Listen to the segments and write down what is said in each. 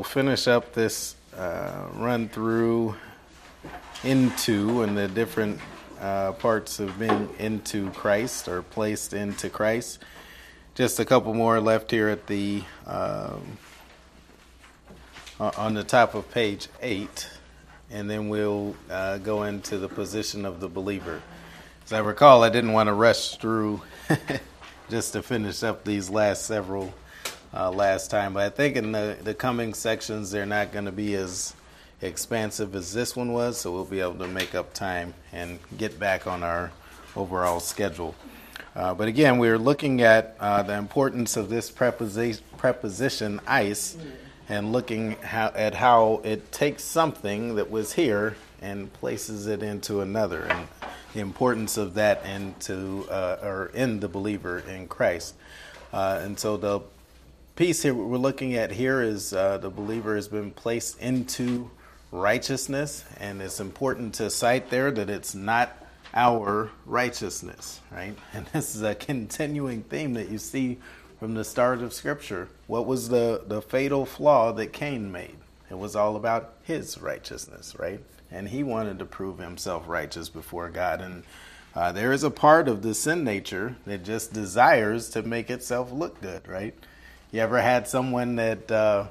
we'll finish up this uh, run through into and the different uh, parts of being into Christ or placed into Christ. Just a couple more left here at the um, on the top of page eight, and then we'll uh, go into the position of the believer. As I recall, I didn't want to rush through just to finish up these last several uh, last time. But I think in the, the coming sections, they're not going to be as expansive as this one was, so we'll be able to make up time and get back on our overall schedule. Uh, but again, we're looking at uh, the importance of this preposition, preposition eis and looking how, at how it takes something that was here and places it into another, and the importance of that into uh, or in the believer in Christ. Uh, and so the piece here we're looking at here is uh, the believer has been placed into righteousness, and it's important to cite there that it's not our righteousness, right? And this is a continuing theme that you see from the start of Scripture. What was the, the fatal flaw that Cain made? It was all about his righteousness, right? And he wanted to prove himself righteous before God. And uh, there is a part of the sin nature that just desires to make itself look good, right? You ever had someone that, uh,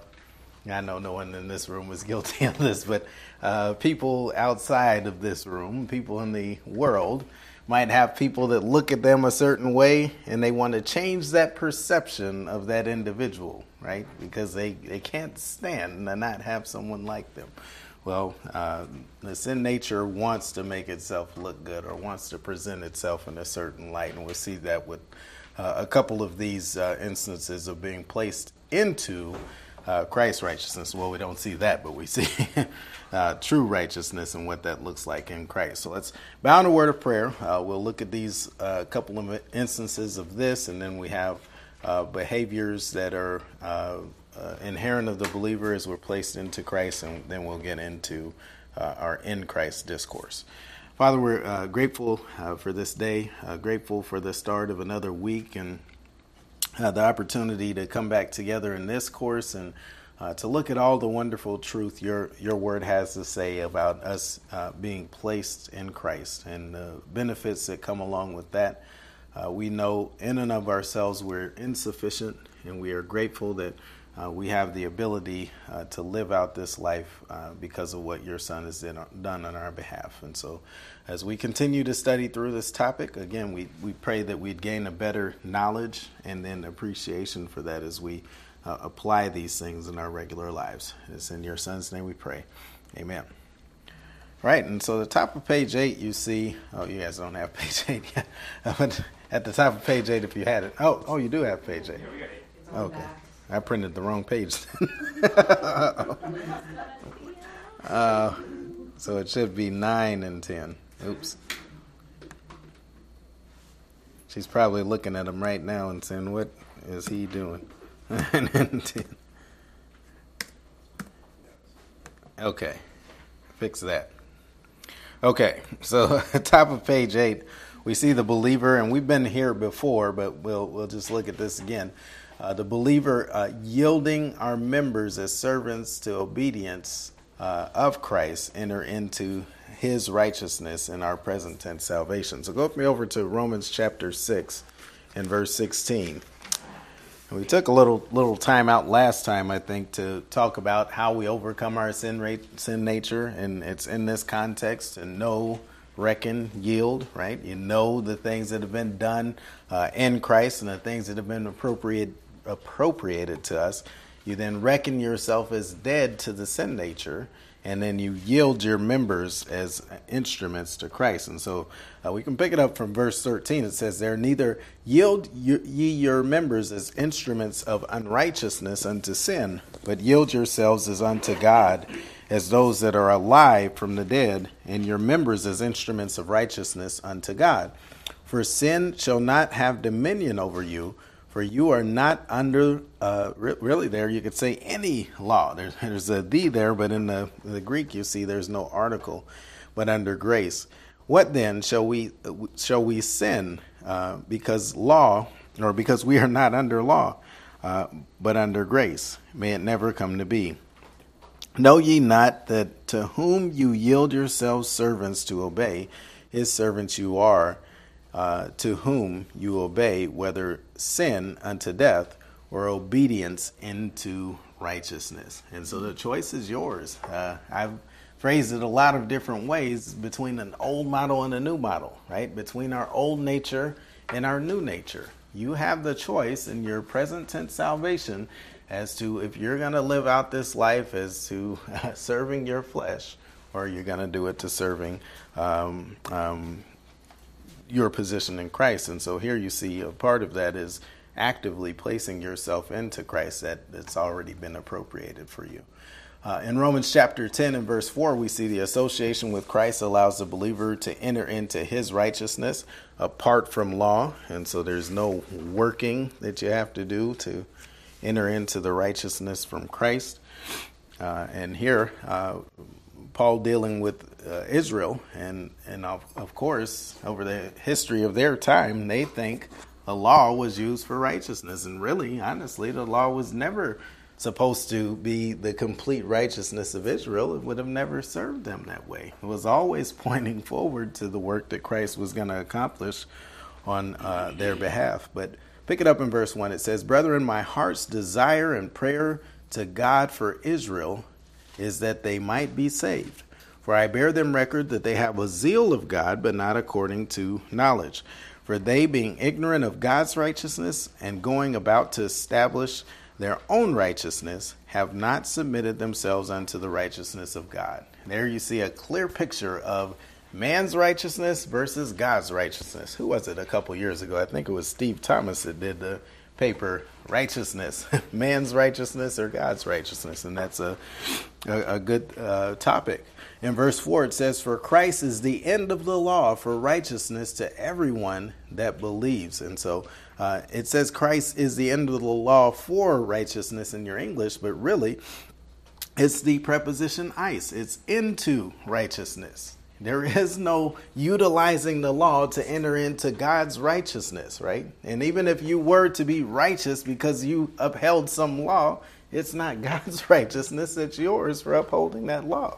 I know no one in this room was guilty of this, but uh, people outside of this room, people in the world, might have people that look at them a certain way and they want to change that perception of that individual, right? Because they, they can't stand to not have someone like them. Well, uh, the sin nature wants to make itself look good or wants to present itself in a certain light, and we'll see that with uh, a couple of these uh, instances of being placed into uh, Christ's righteousness. Well, we don't see that, but we see uh, true righteousness and what that looks like in Christ. So let's bow in a word of prayer. Uh, we'll look at these uh, couple of instances of this, and then we have behaviors that are inherent of the believer as we're placed into Christ, and then we'll get into our in Christ discourse. Father, we're uh, grateful uh, for this day, uh, grateful for the start of another week and uh, the opportunity to come back together in this course and uh, to look at all the wonderful truth your, your word has to say about us uh, being placed in Christ and the benefits that come along with that. we know in and of ourselves we're insufficient, and we are grateful that uh, we have the ability uh, to live out this life uh, because of what your son has done on our behalf. And so, as we continue to study through this topic, again, we, we pray that we'd gain a better knowledge and then appreciation for that as we uh, apply these things in our regular lives. It's in your son's name we pray. Amen. Right, and so the top of page eight, you see. Oh, you guys don't have page eight yet. but At the top of page eight, if you had it. Oh, oh, you do have page eight. Okay. I printed the wrong page. uh, so it should be 9 and 10. Oops. She's probably looking at him right now and saying, What is he doing? 9 and 10. Okay. Fix that. Okay, so top of page 8, we see the believer, and we've been here before, but we'll, we'll just look at this again uh, the believer uh, yielding our members as servants to obedience uh, of Christ enter into his righteousness in our present tense salvation. So go with me over to Romans chapter 6 and verse 16. And we took a little little time out last time, I think, to talk about how we overcome our sin rate, sin nature, and it's in this context and know, reckon, yield. Right? You know the things that have been done uh, in Christ and the things that have been appropriate appropriated to us, you then reckon yourself as dead to the sin nature, and then you yield your members as instruments to Christ. And so uh, we can pick it up from verse 13. It says, There neither yield ye your members as instruments of unrighteousness unto sin, but yield yourselves as unto God, as those that are alive from the dead, and your members as instruments of righteousness unto God. For sin shall not have dominion over you for you are not under, uh, re- really, there you could say any law. There's, there's a "the" there, but in the, the Greek you see there's no article, but under grace. What then shall we shall we sin uh, because law, or because we are not under law, uh, but under grace? May it never come to be. Know ye not that to whom you yield yourselves servants to obey, his servants you are, uh, to whom you obey, whether sin unto death or obedience into righteousness. And so the choice is yours. Uh, I've phrased it a lot of different ways between an old model and a new model, right? Between our old nature and our new nature. You have the choice in your present tense salvation as to if you're going to live out this life as to uh, serving your flesh or you're going to do it to serving um, um, your position in Christ. And so here you see a part of that is actively placing yourself into Christ that that's already been appropriated for you. Uh, in Romans chapter 10 and verse 4, we see the association with Christ allows the believer to enter into his righteousness apart from law. And so there's no working that you have to do to enter into the righteousness from Christ. Uh, and here, uh, Paul dealing with uh, Israel, and and of, of course, over the history of their time, they think the law was used for righteousness, and really, honestly, the law was never supposed to be the complete righteousness of Israel. It would have never served them that way. It was always pointing forward to the work that Christ was going to accomplish on uh, their behalf, but Pick it up in verse 1. It says, Brethren, my heart's desire and prayer to God for Israel is that they might be saved. For I bear them record that they have a zeal of God, but not according to knowledge. For they, being ignorant of God's righteousness and going about to establish their own righteousness, have not submitted themselves unto the righteousness of God. There you see a clear picture of man's righteousness versus God's righteousness. Who was it a couple years ago? I think it was Steve Thomas that did the paper righteousness man's righteousness or god's righteousness and that's a, a, a good uh, topic. In verse 4 it says for christ is the end of the law for righteousness to everyone that believes. And so uh, it says christ is the end of the law for righteousness in your english but really it's the preposition eis it's into righteousness there is no utilizing the law to enter into God's righteousness, right? And even if you were to be righteous because you upheld some law, it's not God's righteousness, it's yours for upholding that law,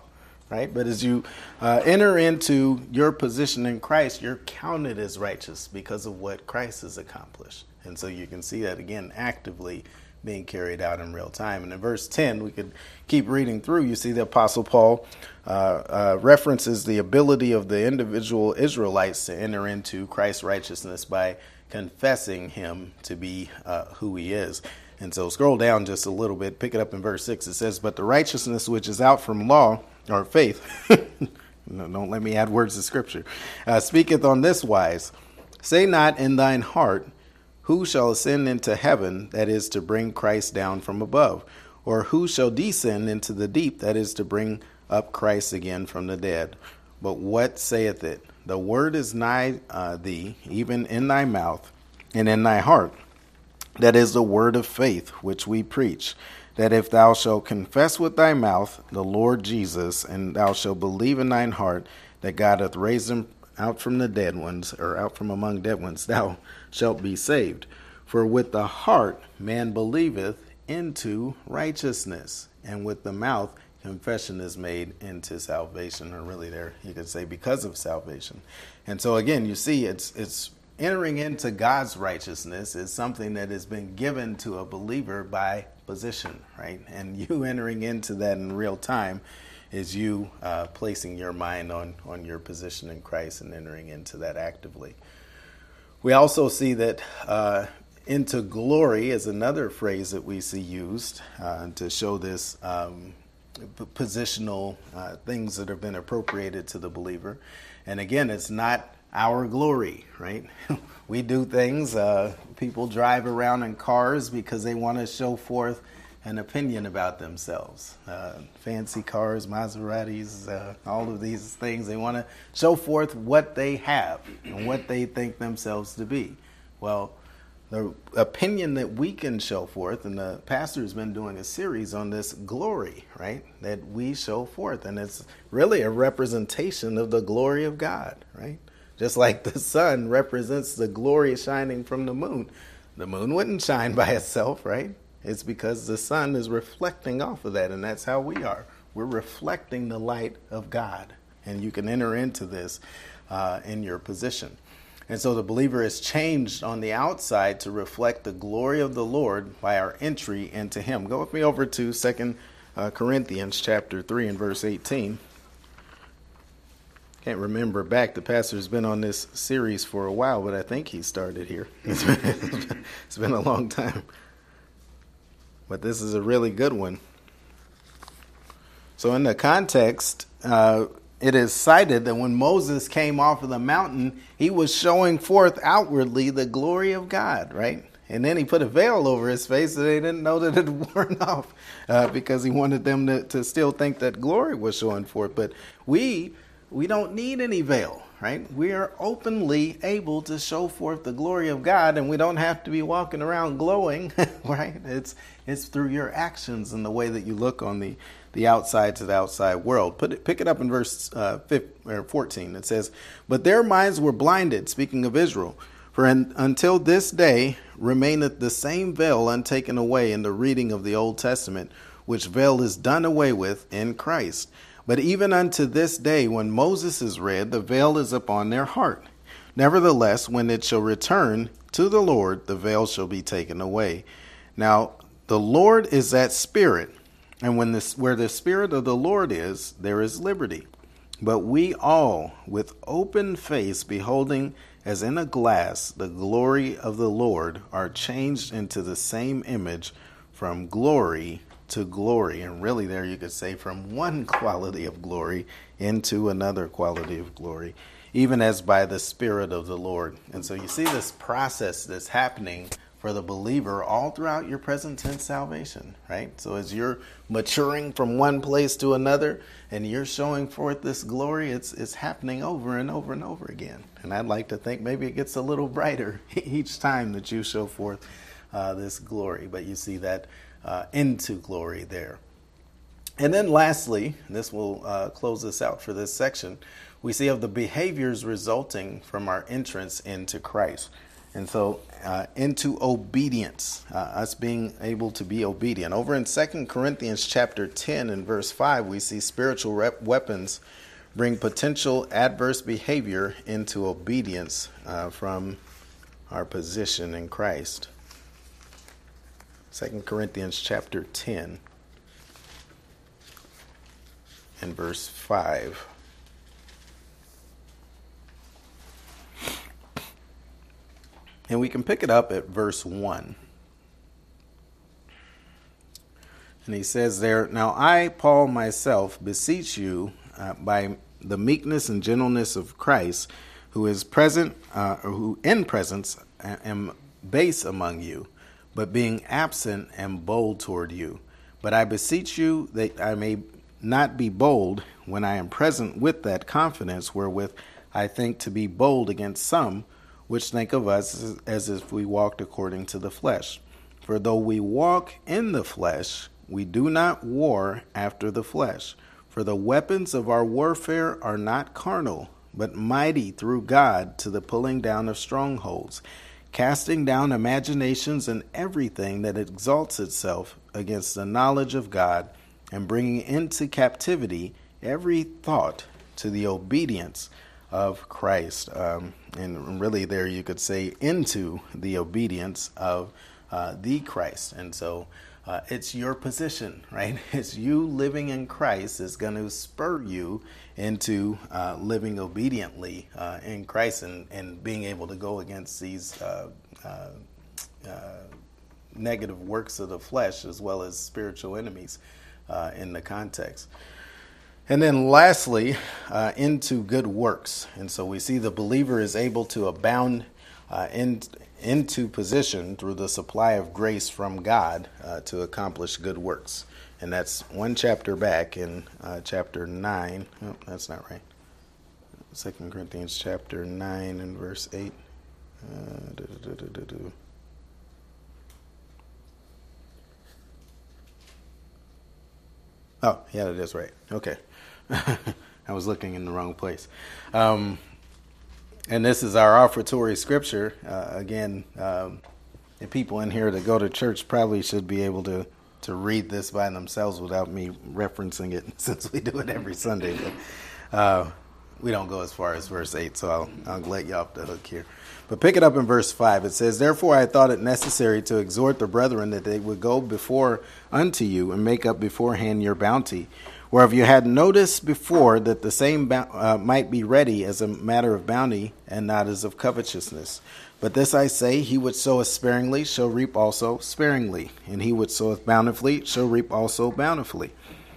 right? But as you uh, enter into your position in Christ, you're counted as righteous because of what Christ has accomplished. And so you can see that again actively being carried out in real time. And in verse 10, we could keep reading through. You see, the Apostle Paul uh, uh, references the ability of the individual Israelites to enter into Christ's righteousness by confessing him to be uh, who he is. And so scroll down just a little bit, pick it up in verse 6. It says, But the righteousness which is out from law or faith, no, don't let me add words to scripture, uh, speaketh on this wise Say not in thine heart, who shall ascend into heaven, that is to bring Christ down from above? Or who shall descend into the deep, that is to bring up Christ again from the dead? But what saith it? The word is nigh uh, thee, even in thy mouth and in thy heart. That is the word of faith which we preach. That if thou shalt confess with thy mouth the Lord Jesus, and thou shalt believe in thine heart that God hath raised him out from the dead ones, or out from among dead ones, thou shalt be saved. For with the heart man believeth into righteousness, and with the mouth confession is made into salvation, or really there you could say because of salvation. And so again, you see it's it's entering into God's righteousness is something that has been given to a believer by position, right? And you entering into that in real time is you uh, placing your mind on, on your position in Christ and entering into that actively. We also see that uh, into glory is another phrase that we see used uh, to show this um, positional uh, things that have been appropriated to the believer. And again, it's not our glory, right? we do things, uh, people drive around in cars because they want to show forth an opinion about themselves. Uh, fancy cars, Maseratis, uh, all of these things. They want to show forth what they have and what they think themselves to be. Well, the opinion that we can show forth, and the pastor's been doing a series on this glory, right? That we show forth. And it's really a representation of the glory of God, right? Just like the sun represents the glory shining from the moon. The moon wouldn't shine by itself, right? It's because the sun is reflecting off of that, and that's how we are. we're reflecting the light of God. And you can enter into this uh, in your position. And so the believer is changed on the outside to reflect the glory of the Lord by our entry into Him. Go with me over to Second uh, Corinthians chapter 3 and verse 18. Can't remember back. The pastor's been on this series for a while, but I think he started here. it's been a long time. But this is a really good one. So, in the context, uh, it is cited that when Moses came off of the mountain, he was showing forth outwardly the glory of God, right? And then he put a veil over his face so they didn't know that it had worn off uh, because he wanted them to, to still think that glory was showing forth. But we, we don't need any veil, right? We are openly able to show forth the glory of God and we don't have to be walking around glowing, right? It's, it's through your actions and the way that you look on the the outside to the outside world. Put it, pick it up in verse uh, 15, or 14. It says, But their minds were blinded, speaking of Israel. For in, until this day remaineth the same veil untaken away in the reading of the Old Testament, which veil is done away with in Christ. But even unto this day, when Moses is read, the veil is upon their heart. Nevertheless, when it shall return to the Lord, the veil shall be taken away. Now, the Lord is that Spirit and when this, where the Spirit of the Lord is, there is liberty. But we all, with open face, beholding as in a glass the glory of the Lord, are changed into the same image from glory to glory. And really, there you could say from one quality of glory into another quality of glory, even as by the Spirit of the Lord. And so you see this process that's happening for the believer all throughout your present tense salvation, right? So as you're maturing from one place to another and you're showing forth this glory, it's it's happening over and over and over again. And I'd like to think maybe it gets a little brighter each time that you show forth uh, this glory, but you see that uh, into glory there. And then lastly, this will uh, close this out for this section, we see of the behaviors resulting from our entrance into Christ. And so uh, into obedience, uh, us being able to be obedient. Over in Second Corinthians chapter 10 and verse 5, we see spiritual rep- weapons bring potential adverse behavior into obedience uh, from our position in Christ. Second Corinthians chapter 10 and verse 5. And we can pick it up at verse 1. And he says there, Now I, Paul, myself, beseech you uh, by the meekness and gentleness of Christ, who is present, uh, or who in presence am base among you, but being absent am bold toward you. But I beseech you that I may not be bold when I am present with that confidence wherewith I think to be bold against some which think of us as if we walked according to the flesh. For though we walk in the flesh, we do not war after the flesh. For the weapons of our warfare are not carnal, but mighty through God to the pulling down of strongholds, casting down imaginations and everything that exalts itself against the knowledge of God, and bringing into captivity every thought to the obedience of Christ. Um, and really, there you could say into the obedience of uh, the Christ. And so uh, it's your position, right? It's you living in Christ is going to spur you into uh, living obediently uh, in Christ and, and being able to go against these uh, uh, negative works of the flesh as well as spiritual enemies in the context. And then lastly, uh, into good works. And so we see the believer is able to abound uh, in, into position through the supply of grace from God uh, to accomplish good works. And that's one chapter back in uh, chapter 9. Oh, that's not right. Second Corinthians chapter 9 and verse 8. Uh, oh, yeah, that is right. Okay. I was looking in the wrong place. Um, and this is our offertory scripture. Uh, again, um, the people in here that go to church probably should be able to to read this by themselves without me referencing it, since we do it every Sunday. But uh, we don't go as far as verse eight, so I'll I'll let you off the hook here. But pick it up in verse 5. It says, Therefore I thought it necessary to exhort the brethren that they would go before unto you and make up beforehand your bounty. Whereof you had noticed before that the same uh, might be ready as a matter of bounty and not as of covetousness. But this I say, he which soweth sparingly shall reap also sparingly, and he which soweth bountifully shall reap also bountifully.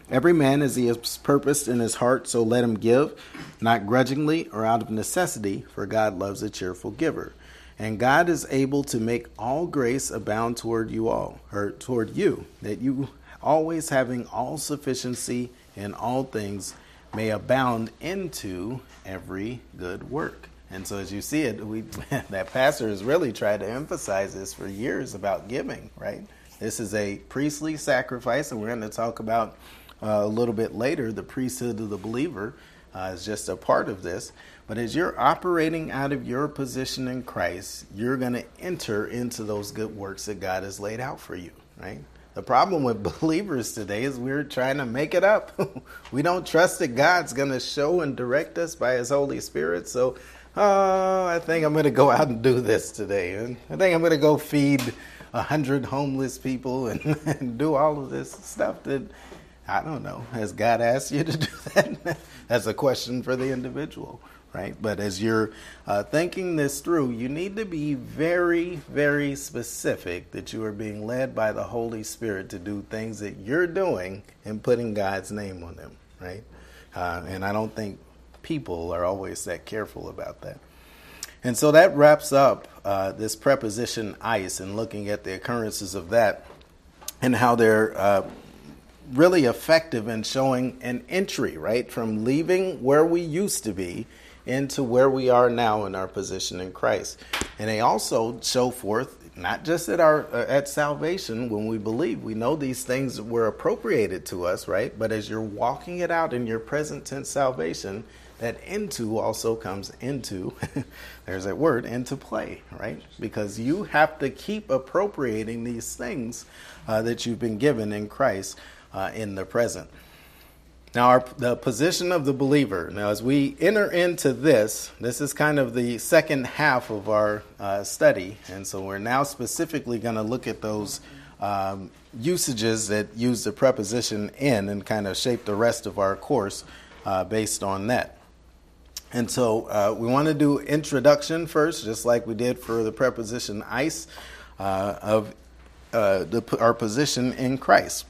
Every man as he has purposed in his heart, so let him give, not grudgingly or out of necessity, for God loves a cheerful giver. And God is able to make all grace abound toward you all, or toward you, that you always having all sufficiency in all things may abound into every good work. And so, as you see it, we that pastor has really tried to emphasize this for years about giving. Right? This is a priestly sacrifice, and we're going to talk about uh, a little bit later. The priesthood of the believer uh, is just a part of this. But as you're operating out of your position in Christ, you're going to enter into those good works that God has laid out for you. Right? The problem with believers today is we're trying to make it up. we don't trust that God's going to show and direct us by His Holy Spirit. So, oh, I think I'm going to go out and do this today. And I think I'm going to go feed a hundred homeless people and, and do all of this stuff that I don't know. Has God asked you to do that? That's a question for the individual right? But as you're uh, thinking this through, you need to be very, very specific that you are being led by the Holy Spirit to do things that you're doing and putting God's name on them, right? Uh, and I don't think people are always that careful about that. And so that wraps up uh, this preposition eis and looking at the occurrences of that and how they're uh, really effective in showing an entry, right? From leaving where we used to be into where we are now in our position in Christ. And they also show forth not just at our uh, at salvation when we believe. We know these things were appropriated to us right? But as you're walking it out in your present tense salvation that into also comes into there's that word into play right? Because you have to keep appropriating these things uh, that you've been given in christ uh, in the present now, our, the position of the believer. Now, as we enter into this, this is kind of the second half of our uh, study. And so we're now specifically going to look at those um, usages that use the preposition in and kind of shape the rest of our course uh, based on that. And so uh, we want to do introduction first, just like we did for the preposition eis, uh, of uh, the, our position in Christ.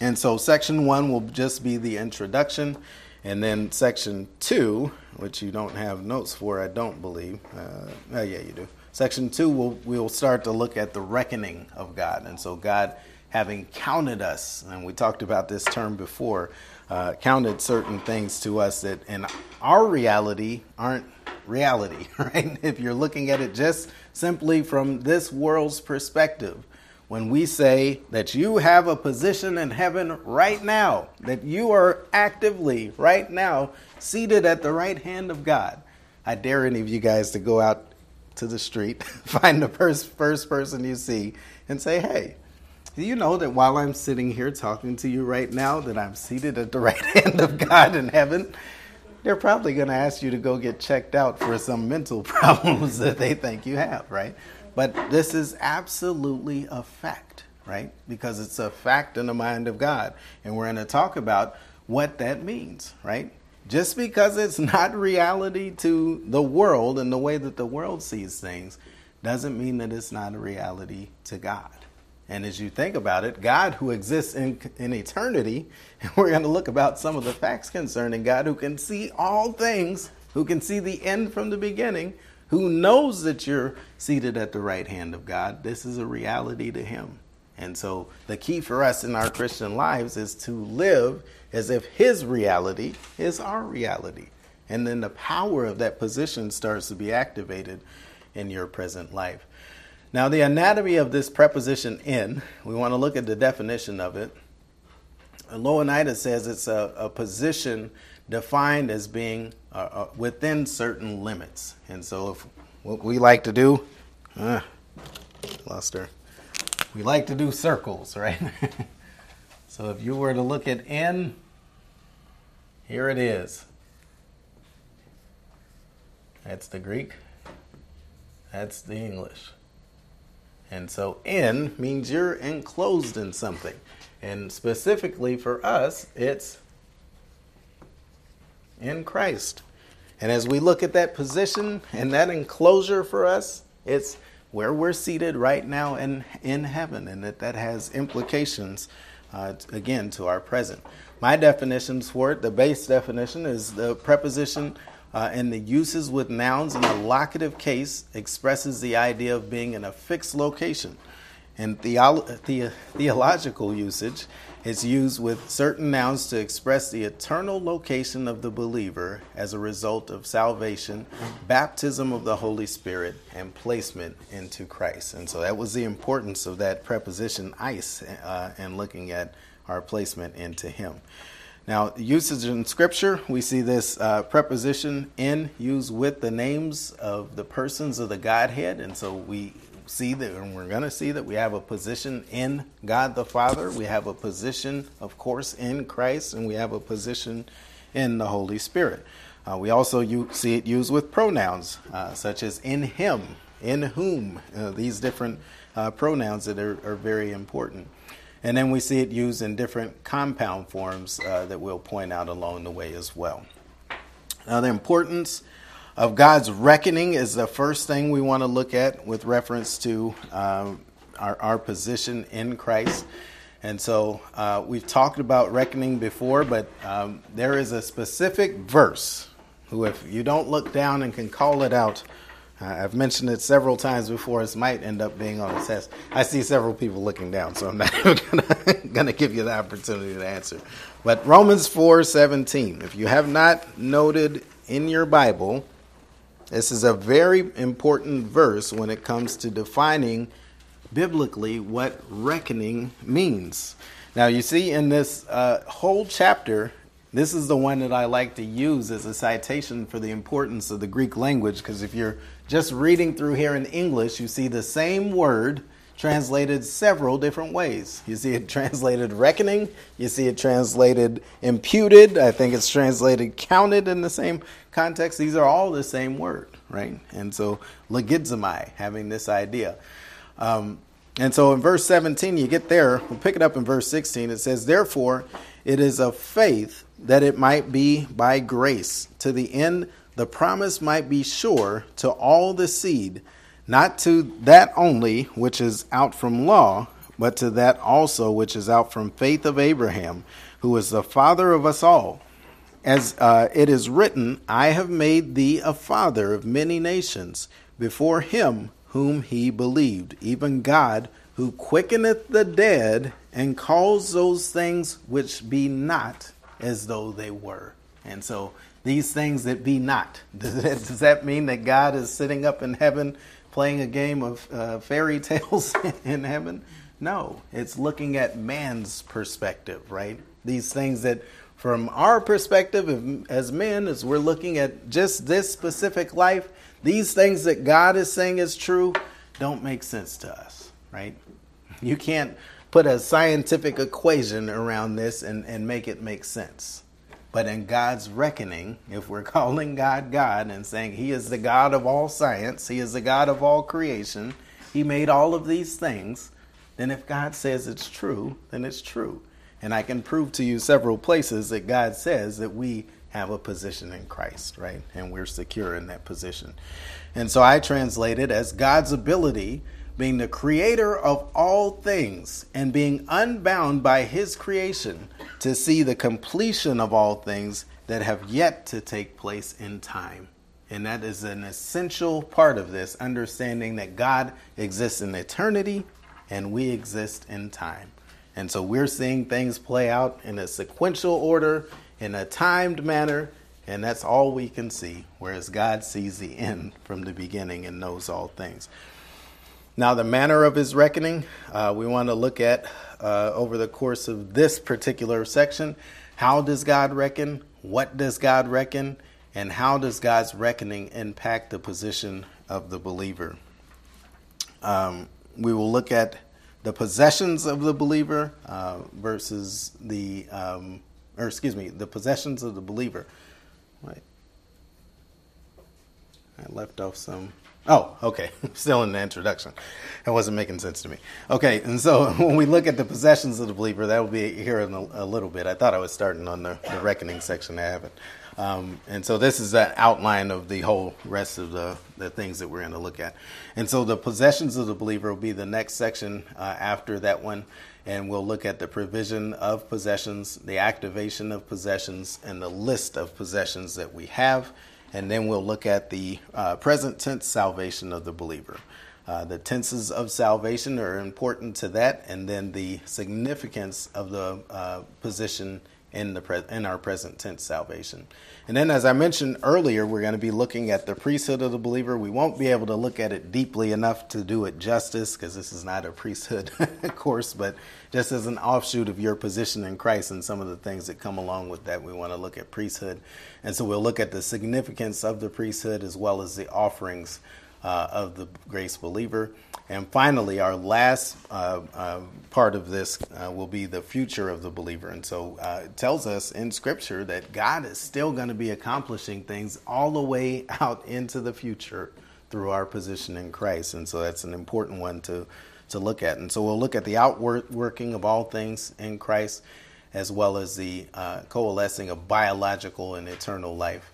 And so section one will just be the introduction. And then section two, which you don't have notes for, I don't believe. Uh, oh, yeah, you do. Section two, we'll, we'll start to look at the reckoning of God. And so, God having counted us, and we talked about this term before, uh, counted certain things to us that in our reality aren't reality, right? If you're looking at it just simply from this world's perspective, when we say that you have a position in heaven right now, that you are actively right now seated at the right hand of God. I dare any of you guys to go out to the street, find the first, first person you see, and say, hey, do you know that while I'm sitting here talking to you right now, that I'm seated at the right hand of God in heaven? They're probably going to ask you to go get checked out for some mental problems that they think you have, right? But this is absolutely a fact, right? Because it's a fact in the mind of God. And we're going to talk about what that means, right? Just because it's not reality to the world and the way that the world sees things doesn't mean that it's not a reality to God. And as you think about it, God who exists in, in eternity, and we're going to look about some of the facts concerning God who can see all things, who can see the end from the beginning, who knows that you're seated at the right hand of God, this is a reality to him. And so the key for us in our Christian lives is to live as if his reality is our reality. And then the power of that position starts to be activated in your present life. Now, the anatomy of this preposition in, we want to look at the definition of it. Louw-Nida says it's a, a position defined as being uh, within certain limits. And so, if what we like to do, uh, lost her. we like to do circles, right? so if you were to look at en, here it is. That's the Greek. That's the English. And so in means you're enclosed in something. And specifically for us, it's in Christ. And as we look at that position and that enclosure for us, it's where we're seated right now in, in heaven, and that that has implications, uh, again, to our present. My definitions for it, the base definition, is the preposition uh, and the uses with nouns in a locative case expresses the idea of being in a fixed location. In theolo- the- theological usage, it's used with certain nouns to express the eternal location of the believer as a result of salvation, baptism of the Holy Spirit, and placement into Christ. And so that was the importance of that preposition eis uh, and looking at our placement into Him. Now, usage in Scripture, we see this uh, preposition in used with the names of the persons of the Godhead. And so we see that, and we're going to see that we have a position in God the Father. We have a position, of course, in Christ, and we have a position in the Holy Spirit. Uh, we also see it used with pronouns, uh, such as in Him, in whom, uh, these different uh, pronouns that are, are very important. And then we see it used in different compound forms uh, that we'll point out along the way as well. Now, the importance of God's reckoning is the first thing we want to look at with reference to um, our, our, position in Christ. And so uh, we've talked about reckoning before, but um, there is a specific verse who, if you don't look down and can call it out, uh, I've mentioned it several times before. This might end up being on the test. I see several people looking down, so I'm not going to give you the opportunity to answer. But Romans 4 17. If you have not noted in your Bible, this is a very important verse when it comes to defining biblically what reckoning means. Now, you see in this uh, whole chapter, this is the one that I like to use as a citation for the importance of the Greek language because if you're just reading through here in English, you see the same word translated several different ways. You see it translated reckoning, you see it translated imputed, I think it's translated counted in the same context. These are all the same word, right? And so logizomai, having this idea. Um, and so in verse 17, you get there, we'll pick it up in verse 16. It says, Therefore, it is of faith that it might be by grace, to the end the promise might be sure to all the seed, not to that only which is out from law, but to that also which is out from faith of Abraham, who is the father of us all. As uh, it is written, I have made thee a father of many nations, before him whom he believed, even God, who quickeneth the dead, and calls those things which be not as though they were. And so these things that be not. Does that, does that mean that God is sitting up in heaven playing a game of uh, fairy tales in heaven? No, it's looking at man's perspective, right? These things that, from our perspective as men, as we're looking at just this specific life, these things that God is saying is true don't make sense to us, right? You can't put a scientific equation around this and, and make it make sense. But in God's reckoning, if we're calling God God and saying He is the God of all science, He is the God of all creation, He made all of these things, then if God says it's true, then it's true. And I can prove to you several places that God says that we have a position in Christ, right? And we're secure in that position. And so I translate it as God's ability being the creator of all things and being unbound by his creation to see the completion of all things that have yet to take place in time. And that is an essential part of this, understanding that God exists in eternity and we exist in time. And so we're seeing things play out in a sequential order, in a timed manner, and that's all we can see, whereas God sees the end from the beginning and knows all things. Now, the manner of his reckoning, uh, we want to look at uh, over the course of this particular section. How does God reckon? What does God reckon? And how does God's reckoning impact the position of the believer? Um, we will look at the possessions of the believer uh, versus the, um, or excuse me, the possessions of the believer. Wait. I left off some. Oh, okay. Still in the introduction. That wasn't making sense to me. Okay, and so when we look at the possessions of the believer, that will be here in a, a little bit. I thought I was starting on the, the reckoning section. I haven't. Um, and so this is an outline of the whole rest of the, the things that we're going to look at. And so the possessions of the believer will be the next section uh, after that one. And we'll look at the provision of possessions, the activation of possessions, and the list of possessions that we have. And then we'll look at the uh, present tense salvation of the believer. Uh, the tenses of salvation are important to that, and then the significance of the uh, position in the pre- in our present tense salvation. And then, as I mentioned earlier, we're going to be looking at the priesthood of the believer. We won't be able to look at it deeply enough to do it justice because this is not a priesthood course, but just as an offshoot of your position in Christ and some of the things that come along with that, we want to look at priesthood. And so we'll look at the significance of the priesthood as well as the offerings uh, of the grace believer. And finally, our last uh, uh, part of this uh, will be the future of the believer. And so uh, it tells us in Scripture that God is still going to be accomplishing things all the way out into the future through our position in Christ. And so that's an important one to, to look at. And so we'll look at the outworking of all things in Christ, as well as the uh, coalescing of biological and eternal life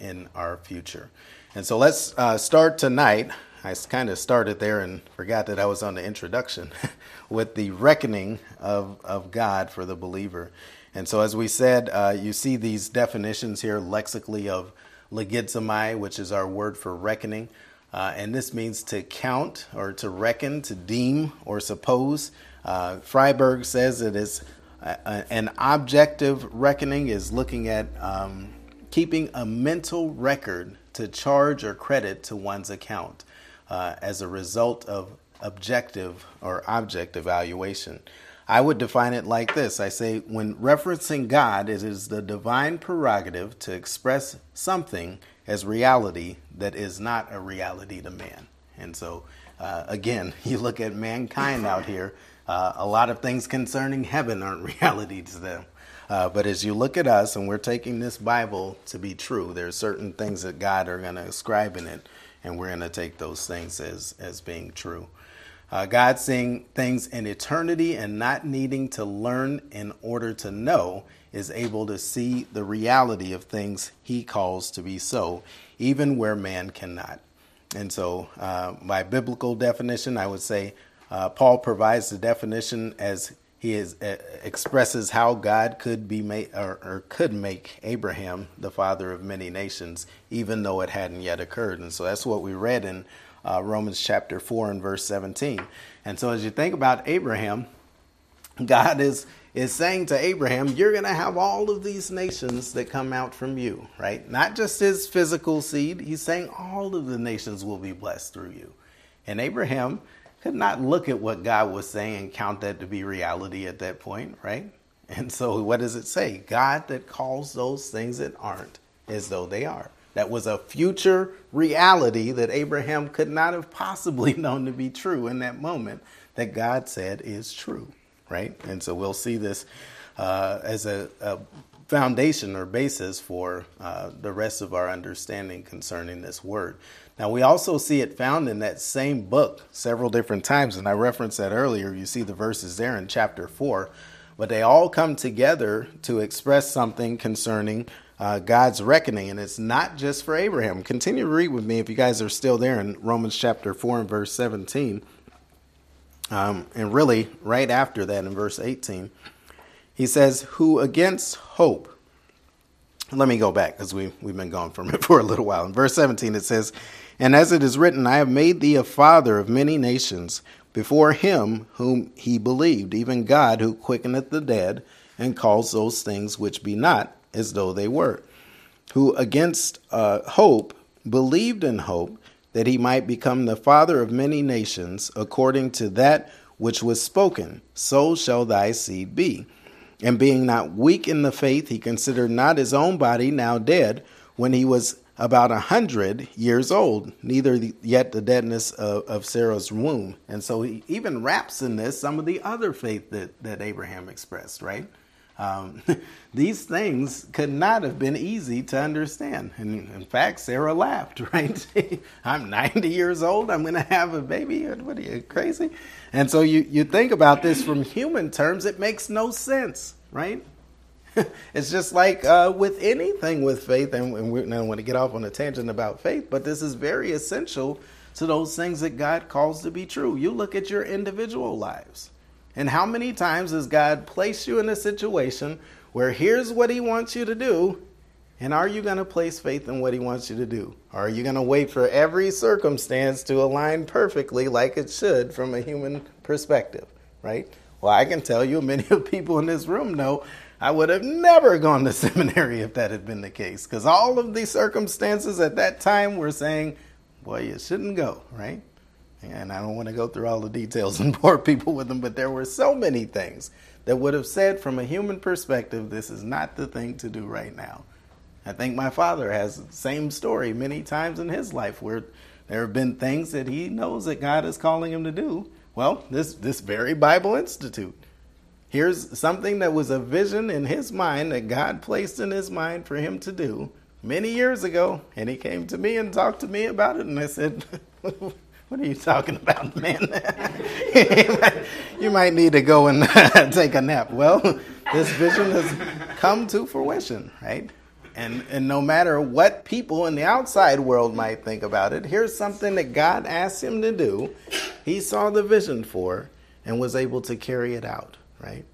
in our future. And so let's start tonight I kind of started there and forgot that I was on the introduction with the reckoning of, of God for the believer. And so, as we said, uh, you see these definitions here lexically of logizomai, which is our word for reckoning. Uh, and this means to count or to reckon, to deem or suppose. Uh, Friberg says it is a, an objective reckoning is looking at um, keeping a mental record to charge or credit to one's account uh, as a result of objective or object evaluation. I would define it like this I say, when referencing God, it is the divine prerogative to express something as reality that is not a reality to man. And so, uh, again, you look at mankind out here, uh, a lot of things concerning heaven aren't reality to them. Uh, but as you look at us and we're taking this Bible to be true, there are certain things that God are going to ascribe in it and we're going to take those things as, as being true. Uh, God seeing things in eternity and not needing to learn in order to know is able to see the reality of things he calls to be so, even where man cannot. And so, uh, by biblical definition, I would say uh, Paul provides the definition as he is, uh, expresses how God could be made or, or, could make Abraham the father of many nations, even though it hadn't yet occurred. And so that's what we read in uh, Romans chapter four and verse seventeen. And so as you think about Abraham, God is is saying to Abraham, "You're going to have all of these nations that come out from you, right? Not just his physical seed. He's saying all of the nations will be blessed through you." And Abraham could not look at what God was saying and count that to be reality at that point, right? And so, what does it say? God that calls those things that aren't as though they are. That was a future reality that Abraham could not have possibly known to be true in that moment that God said is true, right? And so, we'll see this uh, as a, a, foundation or basis for uh, the rest of our understanding concerning this word. Now, we also see it found in that same book several different times, and I referenced that earlier. You see the verses there in chapter 4, but they all come together to express something concerning uh, God's reckoning, and it's not just for Abraham. Continue to read with me if you guys are still there in Romans chapter 4 and verse 17. Um, and really, right after that, in verse 18, he says, Who against hope, let me go back because we, we've been gone from it for a little while. In verse 17, it says, and as it is written, I have made thee a father of many nations before him whom he believed, even God who quickeneth the dead and calls those things which be not as though they were, who against uh, hope believed in hope that he might become the father of many nations according to that which was spoken, so shall thy seed be. And being not weak in the faith, he considered not his own body now dead when he was about a hundred years old, neither yet the deadness of, of, Sarah's womb. And so he even wraps in this some of the other faith that, that Abraham expressed, right? Um, these things could not have been easy to understand. And in fact, Sarah laughed, right? I'm 90 years old. I'm going to have a baby. What are you, crazy? And so you, you think about this from human terms, it makes no sense, right? it's just like uh, with anything with faith, and, and we don't want to get off on a tangent about faith, but this is very essential to those things that God calls to be true. You look at your individual lives, and how many times has God placed you in a situation where here's what He wants you to do, and are you going to place faith in what He wants you to do? Or are you going to wait for every circumstance to align perfectly like it should from a human perspective, right? Well, I can tell you, many of people in this room know I would have never gone to seminary if that had been the case, because all of the circumstances at that time were saying, well, you shouldn't go, right? And I don't want to go through all the details and bore people with them, but there were so many things that would have said, from a human perspective, this is not the thing to do right now. I think my father has the same story many times in his life where there have been things that he knows that God is calling him to do. Well, this, this very Bible Institute Here's something that was a vision in his mind that God placed in his mind for him to do many years ago. And he came to me and talked to me about it. And I said, What are you talking about, man? you might need to go and take a nap. Well, this vision has come to fruition, right? And, and no matter what people in the outside world might think about it, here's something that God asked him to do. He saw the vision for and was able to carry it out right?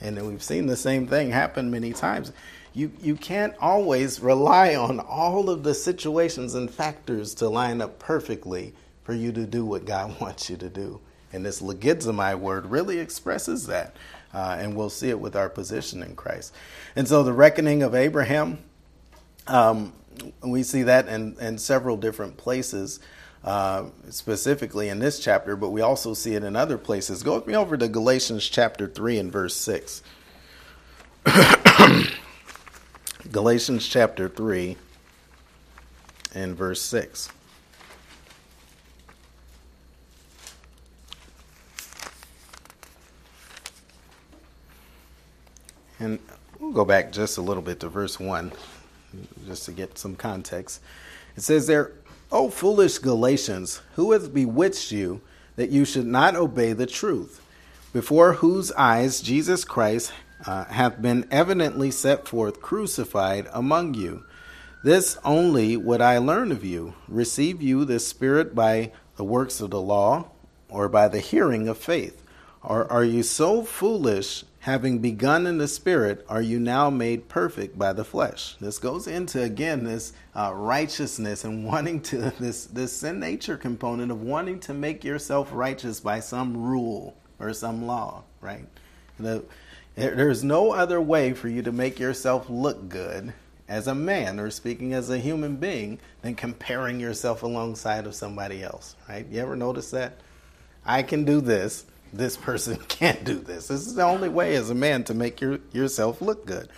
And we've seen the same thing happen many times. You, you can't always rely on all of the situations and factors to line up perfectly for you to do what God wants you to do. And this logizomai word really expresses that. Uh, and we'll see it with our position in Christ. And so the reckoning of Abraham, um, we see that in, in several different places. Uh, specifically in this chapter, but we also see it in other places. Go with me over to Galatians chapter 3 and verse 6. Galatians chapter 3 and verse 6. And we'll go back just a little bit to verse 1, just to get some context. It says there, O foolish Galatians, who has bewitched you that you should not obey the truth, before whose eyes Jesus Christ uh, hath been evidently set forth crucified among you? This only would I learn of you. Receive you the Spirit by the works of the law, or by the hearing of faith? Or are you so foolish having begun in the spirit, are you now made perfect by the flesh? This goes into again this uh, righteousness and wanting to this this sin nature component of wanting to make yourself righteous by some rule or some law, right? The, there's no other way for you to make yourself look good as a man or speaking as a human being than comparing yourself alongside of somebody else, right? You ever notice that? I can do this this person can't do this. This is the only way as a man to make your, yourself look good.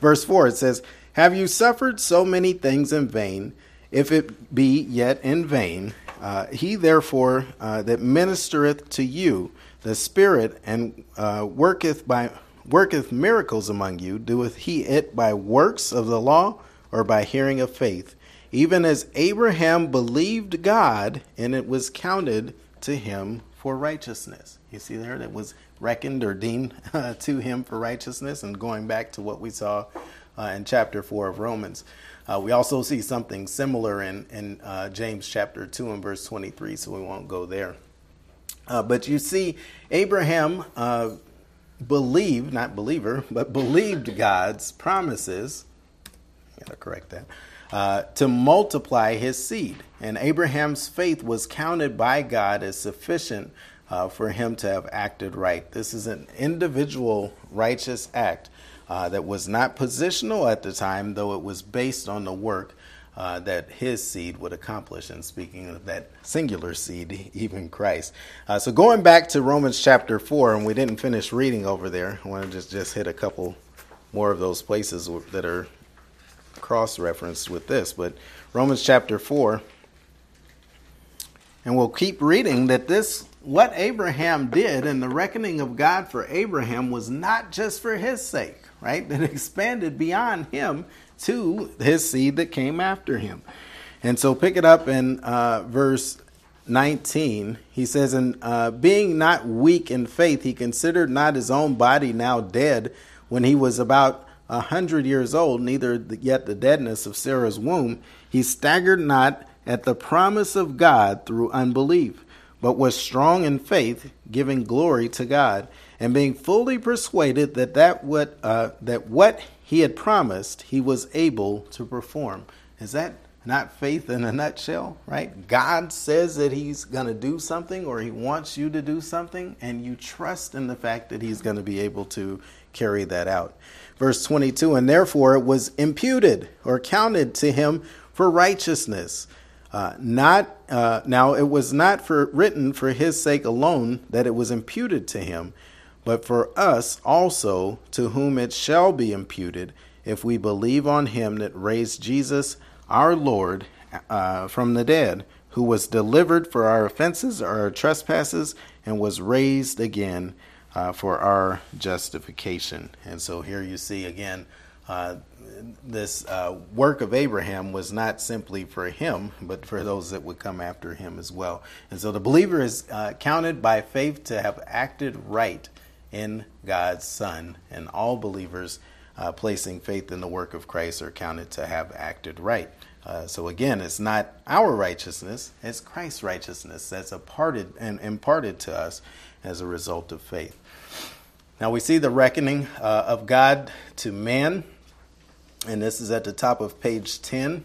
Verse 4 it says, Have you suffered so many things in vain, if it be yet in vain? Uh, he therefore uh, that ministereth to you the Spirit and uh, worketh by worketh miracles among you, doeth he it by works of the law or by hearing of faith? Even as Abraham believed God, and it was counted to him for righteousness. You see there that was reckoned or deemed uh, to him for righteousness, and going back to what we saw uh, in chapter 4 of Romans. Uh, we also see something similar in, in uh, James chapter 2 and verse 23, so we won't go there. Uh, but you see, Abraham uh, believed, not believer, but believed God's promises. I gotta correct that uh, to multiply his seed. And Abraham's faith was counted by God as sufficient uh, for him to have acted right. This is an individual righteous act uh, that was not positional at the time, though it was based on the work uh, that his seed would accomplish. And speaking of that singular seed, even Christ. Uh, so going back to Romans chapter 4, and we didn't finish reading over there, I want to just, just hit a couple more of those places that are cross referenced with this. But Romans chapter 4, and we'll keep reading that this, what Abraham did and the reckoning of God for Abraham was not just for his sake, right? It expanded beyond him to his seed that came after him. And so pick it up in uh, verse 19. He says, And uh, being not weak in faith, he considered not his own body now dead when he was about a hundred years old, neither yet the deadness of Sarah's womb. He staggered not at the promise of God through unbelief, but was strong in faith, giving glory to God, and being fully persuaded that that what uh, that what he had promised, he was able to perform. Is that not faith in a nutshell, right? God says that He's going to do something or He wants you to do something, and you trust in the fact that He's going to be able to carry that out. Verse 22 And therefore it was imputed or counted to him for righteousness. Uh, not uh, now it was not for written for his sake alone that it was imputed to him, but for us also to whom it shall be imputed if we believe on him that raised Jesus our Lord uh, from the dead, who was delivered for our offenses, our trespasses, and was raised again uh, for our justification. And so here you see again, uh, this uh, work of Abraham was not simply for him, but for those that would come after him as well. And so the believer is uh, counted by faith to have acted right in God's Son, and all believers uh, placing faith in the work of Christ are counted to have acted right. Uh, so again, it's not our righteousness, it's Christ's righteousness that's imparted and imparted to us as a result of faith. Now we see the reckoning uh, of God to man, and this is at the top of page 10.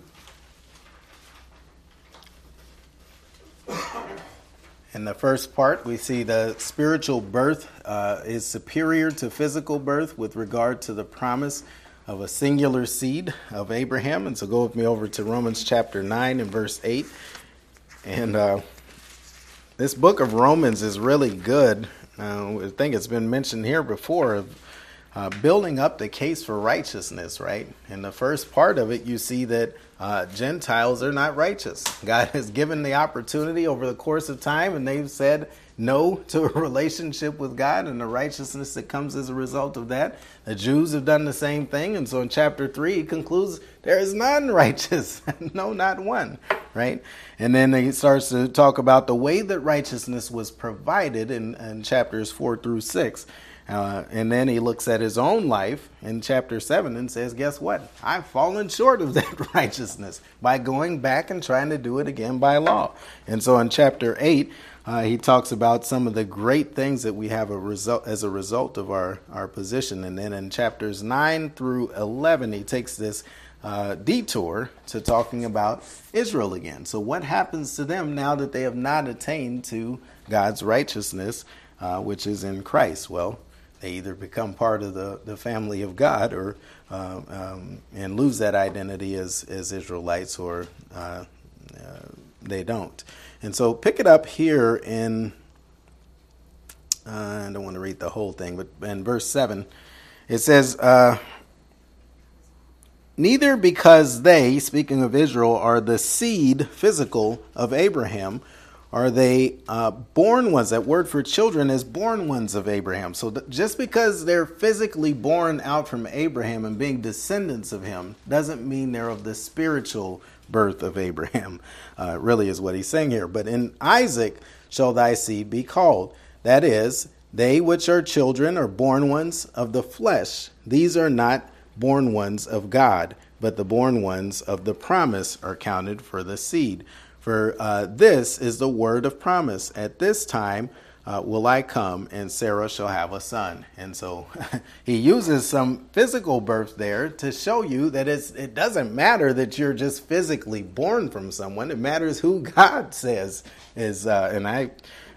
In the first part, we see the spiritual birth uh, is superior to physical birth with regard to the promise of a singular seed of Abraham. And so go with me over to Romans chapter 9 and verse 8. And uh, this book of Romans is really good. Uh, I think it's been mentioned here before uh, building up the case for righteousness, right? In the first part of it, you see that uh, Gentiles are not righteous. God has given the opportunity over the course of time, and they've said, no to a relationship with God and the righteousness that comes as a result of that. The Jews have done the same thing. And so in chapter 3, he concludes there is none righteous. no, not one. Right? And then he starts to talk about the way that righteousness was provided in, in chapters 4 through 6. Uh, and then he looks at his own life in chapter 7 and says, Guess what? I've fallen short of that righteousness by going back and trying to do it again by law. And so in chapter 8, uh, he talks about some of the great things that we have a result as a result of our, our position. And then in chapters 9 through 11, he takes this uh, detour to talking about Israel again. So, what happens to them now that they have not attained to God's righteousness, uh, which is in Christ? Well, they either become part of the, the family of God or uh, um, and lose that identity as, as Israelites, or uh, uh, they don't. And so pick it up here in, uh, I don't want to read the whole thing, but in verse 7, it says, Neither because they, speaking of Israel, are the seed, physical, of Abraham, are they uh, born ones. That word for children is born ones of Abraham. So th- just because they're physically born out from Abraham and being descendants of him doesn't mean they're of the spiritual birth of Abraham, uh, really is what he's saying here. But in Isaac shall thy seed be called. That is, they which are children are born ones of the flesh. These are not born ones of God, but the born ones of the promise are counted for the seed. For uh, this is the word of promise. At this time, uh, will I come and Sarah shall have a son. And so he uses some physical birth there to show you that it doesn't matter that you're just physically born from someone. It matters who God says is, uh, and I,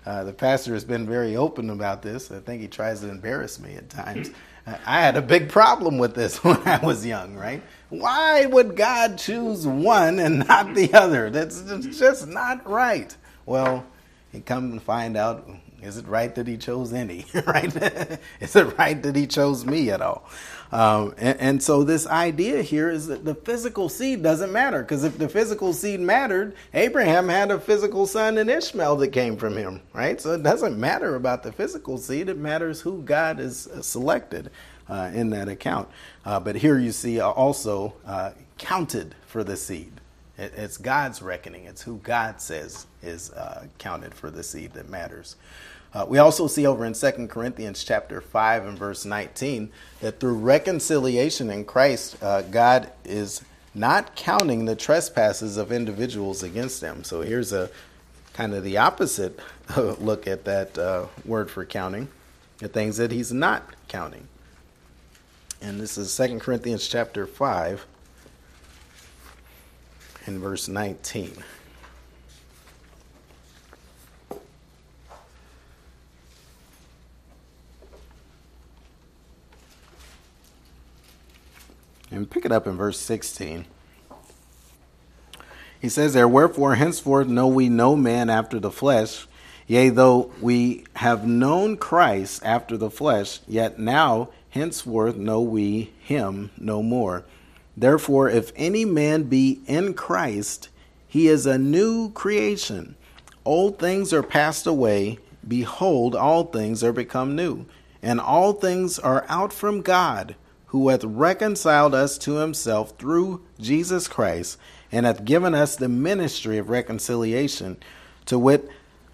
uh, the pastor has been very open about this. I think he tries to embarrass me at times. I had a big problem with this when I was young, right? Why would God choose one and not the other? That's just not right. Well, he come and find out is it right that he chose any? right? Is it right that he chose me at all? Um, and, and, so this idea here is that the physical seed doesn't matter because if the physical seed mattered, Abraham had a physical son in Ishmael that came from him, right? So it doesn't matter about the physical seed; it matters who God has selected uh, in that account. Uh, but here you see also uh, counted for the seed. It, it's God's reckoning. It's who God says is uh, counted for the seed that matters. Uh, we also see over in 2 Corinthians chapter 5 and verse 19 that through reconciliation in Christ, uh, God is not counting the trespasses of individuals against them. So here's a kind of the opposite look at that uh, word for counting, the things that he's not counting. And this is 2 Corinthians chapter 5 and verse 19. And pick it up in verse 16. He says there, Wherefore henceforth know we no man after the flesh. Yea, though we have known Christ after the flesh, yet now henceforth know we him no more. Therefore, if any man be in Christ, he is a new creation. Old things are passed away. Behold, all things are become new. And all things are out from God who hath reconciled us to himself through Jesus Christ, and hath given us the ministry of reconciliation, to wit,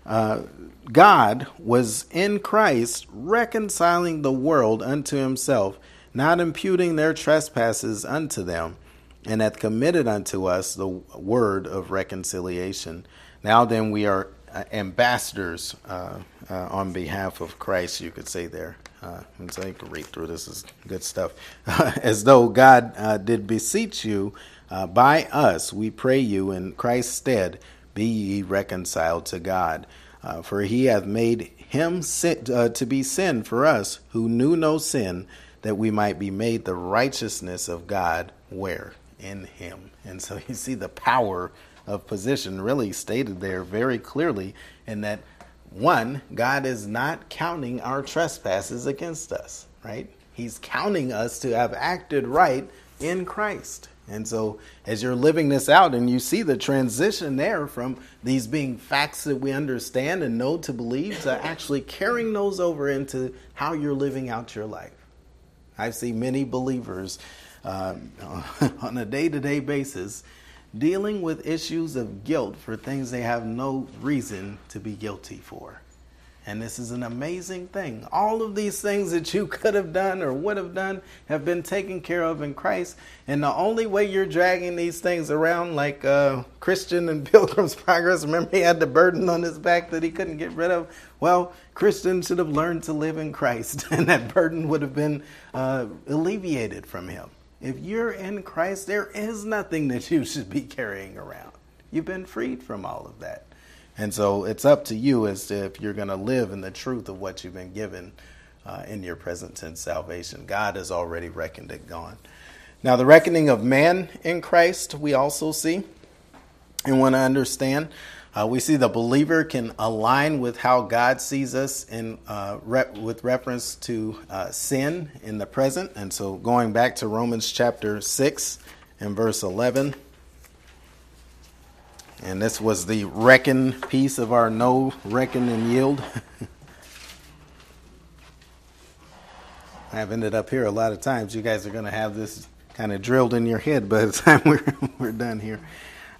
uh, God was in Christ reconciling the world unto himself, not imputing their trespasses unto them, and hath committed unto us the word of reconciliation. Now then, we are uh, ambassadors uh, uh, on behalf of Christ, you could say there. Uh, so you can read through this is good stuff. As though God uh, did beseech you uh, by us, we pray you in Christ's stead, be ye reconciled to God. Uh, for he hath made him sin, uh, to be sin for us who knew no sin, that we might be made the righteousness of God where? In him. And so you see the power of position really stated there very clearly in that one, God is not counting our trespasses against us, right? He's counting us to have acted right in Christ. And so, as you're living this out, and you see the transition there from these being facts that we understand and know to believe to actually carrying those over into how you're living out your life. I see many believers uh, on a day to day basis dealing with issues of guilt for things they have no reason to be guilty for. And this is an amazing thing. All of these things that you could have done or would have done have been taken care of in Christ. And the only way you're dragging these things around, like uh, Christian and Pilgrim's Progress, remember he had the burden on his back that he couldn't get rid of? Well, Christian should have learned to live in Christ, and that burden would have been uh, alleviated from him. If you're in Christ, there is nothing that you should be carrying around. You've been freed from all of that. And so it's up to you as to if you're going to live in the truth of what you've been given uh, in your present tense salvation. God has already reckoned it gone. Now, the reckoning of man in Christ, we also see and want to understand. Uh, we see the believer can align with how God sees us in uh, rep- with reference to uh, sin in the present. And so, going back to Romans chapter 6 and verse 11. And this was the reckon piece of our know, reckon, and yield. I've ended up here a lot of times. You guys are going to have this kind of drilled in your head by the time we're, we're done here.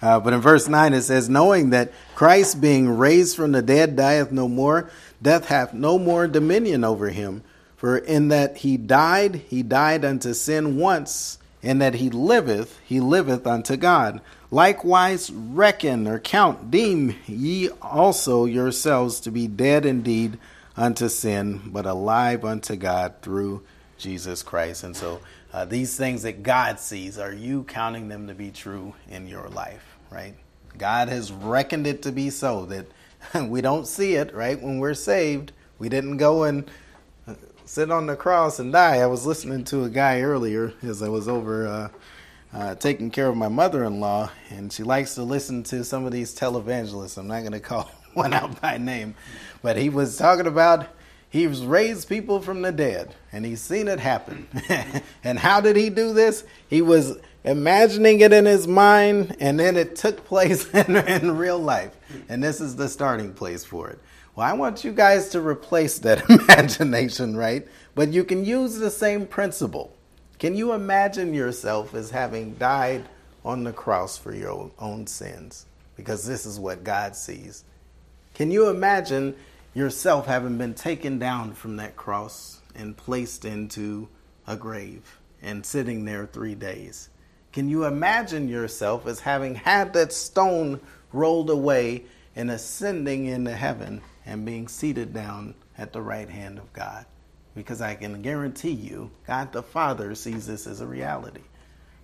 Uh, but in verse 9 it says, Knowing that Christ being raised from the dead dieth no more, death hath no more dominion over him. For in that he died, he died unto sin once, and that he liveth, he liveth unto God. Likewise, reckon or count, deem ye also yourselves to be dead indeed unto sin, but alive unto God through Jesus Christ. And so, uh, these things that God sees, are you counting them to be true in your life? right? God has reckoned it to be so that we don't see it, right? When we're saved, we didn't go and uh, sit on the cross and die. I was listening to a guy earlier as I was over uh, uh, taking care of my mother in law, and she likes to listen to some of these televangelists. I'm not going to call one out by name, but he was talking about He's raised people from the dead, and he's seen it happen. and how did he do this? He was imagining it in his mind, and then it took place in, in real life. And this is the starting place for it. Well, I want you guys to replace that imagination, right? But you can use the same principle. Can you imagine yourself as having died on the cross for your own sins? Because this is what God sees. Can you imagine yourself having been taken down from that cross and placed into a grave and sitting there three days? Can you imagine yourself as having had that stone rolled away and ascending into heaven and being seated down at the right hand of God? Because I can guarantee you, God the Father sees this as a reality.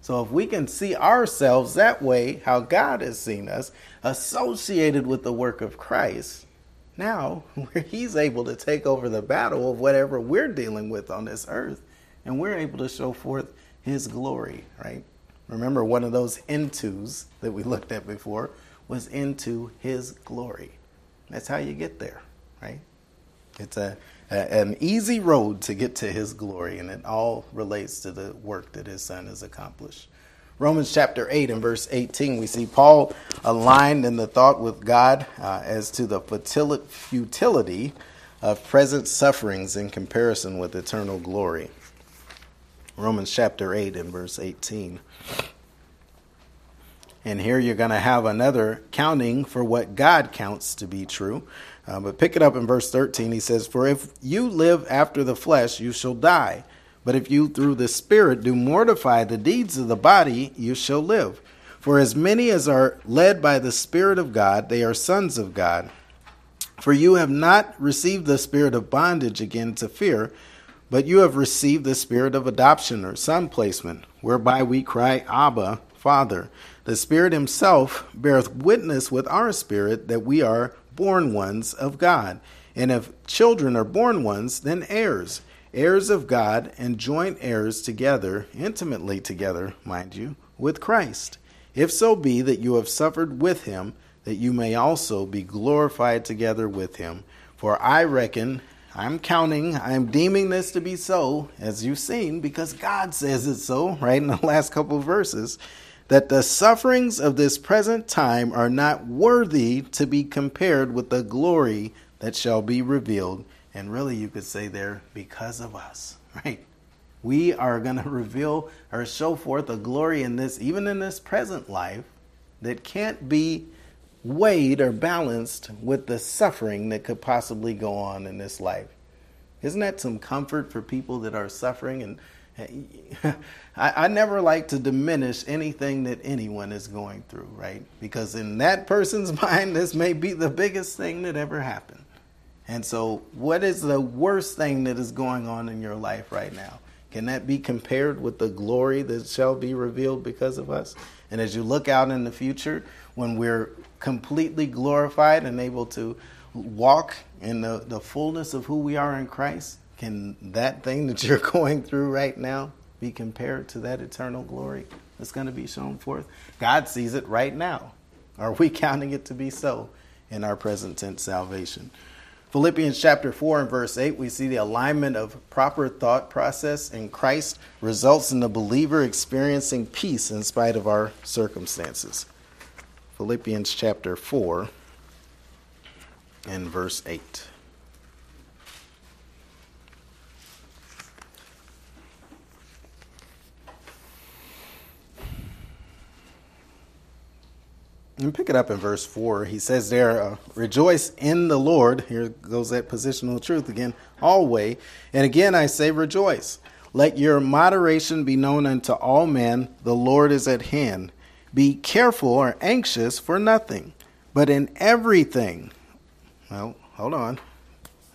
So if we can see ourselves that way, how God has seen us, associated with the work of Christ, now He's able to take over the battle of whatever we're dealing with on this earth, and we're able to show forth His glory, right? Remember, one of those intos that we looked at before was into His glory. That's how you get there, right? It's a, an easy road to get to His glory, and it all relates to the work that His Son has accomplished. Romans chapter 8 and verse 18, we see Paul aligned in the thought with God uh, as to the futility of present sufferings in comparison with eternal glory. Romans chapter 8 and verse 18. And here you're going to have another counting for what God counts to be true. Uh, but pick it up in verse 13. He says, For if you live after the flesh, you shall die. But if you through the Spirit do mortify the deeds of the body, you shall live. For as many as are led by the Spirit of God, they are sons of God. For you have not received the spirit of bondage again to fear but you have received the spirit of adoption or son placement, whereby we cry, Abba, Father. The Spirit Himself beareth witness with our spirit that we are born ones of God. And if children are born ones, then heirs, heirs of God, and joint heirs together, intimately together, mind you, with Christ. If so be that you have suffered with Him, that you may also be glorified together with Him. For I reckon I'm counting, I'm deeming this to be so, as you've seen, because God says it so, right in the last couple of verses, that the sufferings of this present time are not worthy to be compared with the glory that shall be revealed. And really, you could say there, because of us, right? We are going to reveal or show forth a glory in this, even in this present life, that can't be weighed or balanced with the suffering that could possibly go on in this life. Isn't that some comfort for people that are suffering? And I, never like to diminish anything that anyone is going through, right? Because in that person's mind, this may be the biggest thing that ever happened. And so, what is the worst thing that is going on in your life right now? Can that be compared with the glory that shall be revealed because of us? And as you look out in the future, when we're completely glorified and able to walk in the, the fullness of who we are in Christ, can that thing that you're going through right now be compared to that eternal glory that's going to be shown forth? God sees it right now. Are we counting it to be so in our present tense salvation? Philippians chapter 4 and verse 8, we see the alignment of proper thought process in Christ results in the believer experiencing peace in spite of our circumstances. Philippians chapter 4 and verse 8. And pick it up in verse 4. He says there, uh, Rejoice in the Lord. Here goes that positional truth again, always. And again I say, Rejoice. Let your moderation be known unto all men. The Lord is at hand. Be careful or anxious for nothing, but in everything. Well, hold on.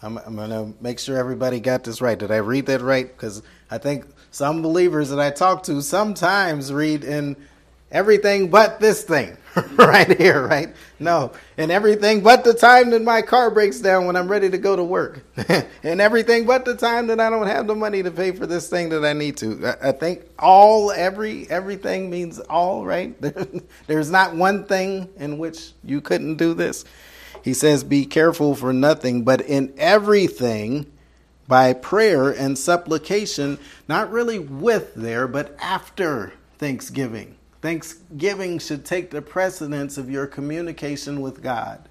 I'm, I'm going to make sure everybody got this right. Did I read that right? Because I think some believers that I talk to sometimes read in everything but this thing right here, right? No, and everything but the time that my car breaks down when I'm ready to go to work, and everything but the time that I don't have the money to pay for this thing that I need to. I, I think all, every, everything means all, right? there's not one thing in which you couldn't do this. He says, Be careful for nothing, but in everything by prayer and supplication, not really with there, but after thanksgiving. Thanksgiving should take the precedence of your communication with God.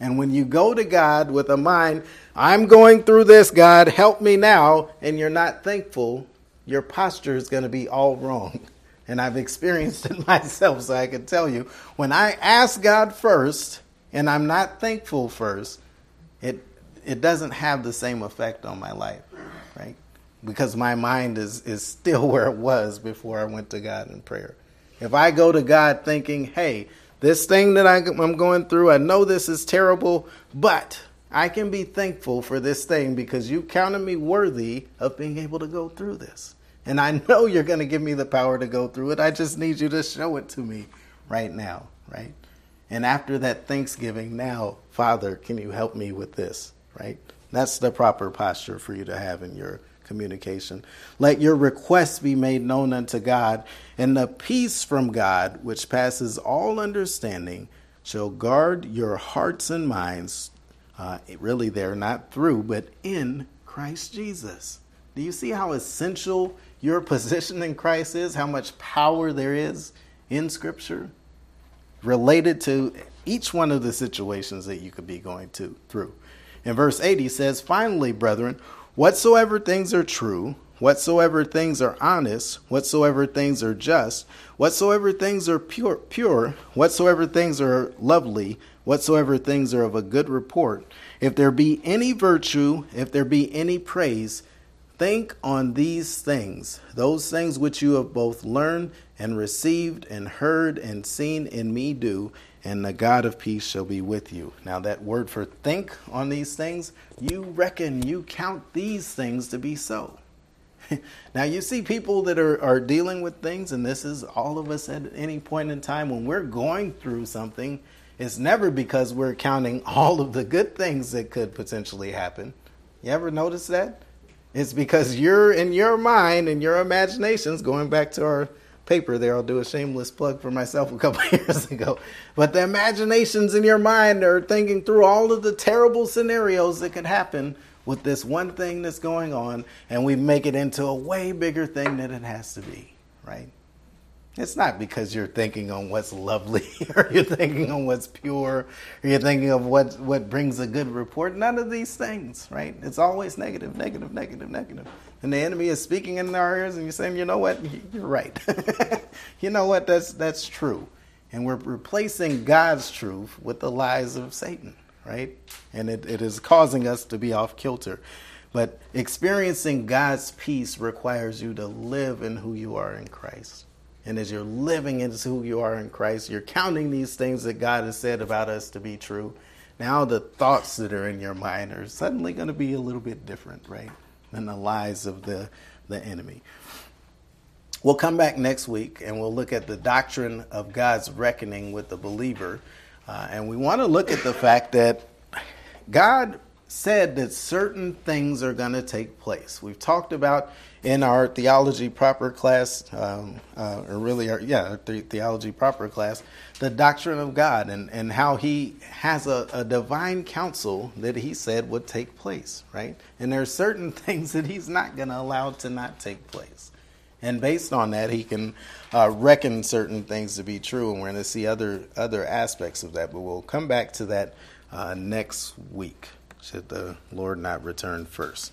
And when you go to God with a mind, I'm going through this, God, help me now, and you're not thankful, your posture is going to be all wrong. And I've experienced it myself, so I can tell you when I ask God first and I'm not thankful first, it it doesn't have the same effect on my life, right? Because my mind is, is still where it was before I went to God in prayer. If I go to God thinking, hey, this thing that I'm going through, I know this is terrible, but I can be thankful for this thing because you counted me worthy of being able to go through this. And I know you're going to give me the power to go through it. I just need you to show it to me right now, right? And after that Thanksgiving, now, Father, can you help me with this? right? That's the proper posture for you to have in your communication. Let your requests be made known unto God, and the peace from God, which passes all understanding, shall guard your hearts and minds. Uh, really, they're not through, but in Christ Jesus. Do you see how essential your position in Christ is? How much power there is in Scripture related to each one of the situations that you could be going to through. In verse 8, he says, Finally, brethren, whatsoever things are true, whatsoever things are honest, whatsoever things are just, whatsoever things are pure, pure, whatsoever things are lovely, whatsoever things are of a good report, if there be any virtue, if there be any praise, think on these things, those things which you have both learned and received and heard and seen in me do, and the God of peace shall be with you. Now, that word for think on these things, you reckon, you count these things to be so. now, you see people that are, are dealing with things, and this is all of us at any point in time when we're going through something. It's never because we're counting all of the good things that could potentially happen. You ever notice that? It's because you're in your mind and your imaginations, going back to our paper there. I'll do a shameless plug for myself a couple years ago. But the imaginations in your mind are thinking through all of the terrible scenarios that could happen with this one thing that's going on, and we make it into a way bigger thing than it has to be, right? It's not because you're thinking on what's lovely or you're thinking on what's pure or you're thinking of what, what brings a good report. None of these things, right? It's always negative, negative, negative, negative. And the enemy is speaking in our ears and you're saying, you know what? You're right. you know what? That's, that's true. And we're replacing God's truth with the lies of Satan, right? And it, it is causing us to be off kilter. But experiencing God's peace requires you to live in who you are in Christ. And as you're living into who you are in Christ, you're counting these things that God has said about us to be true. Now the thoughts that are in your mind are suddenly going to be a little bit different, right? Than the lies of the, the enemy. We'll come back next week and we'll look at the doctrine of God's reckoning with the believer. Uh, and we want to look at the fact that God said that certain things are going to take place. We've talked about in our theology proper class, um, uh, or really, our, yeah, the theology proper class, the doctrine of God and, and how He has a, a divine counsel that He said would take place, right? And there are certain things that He's not going to allow to not take place. And based on that, He can uh, reckon certain things to be true, and we're going to see other other aspects of that. But we'll come back to that uh, next week should the Lord not return first.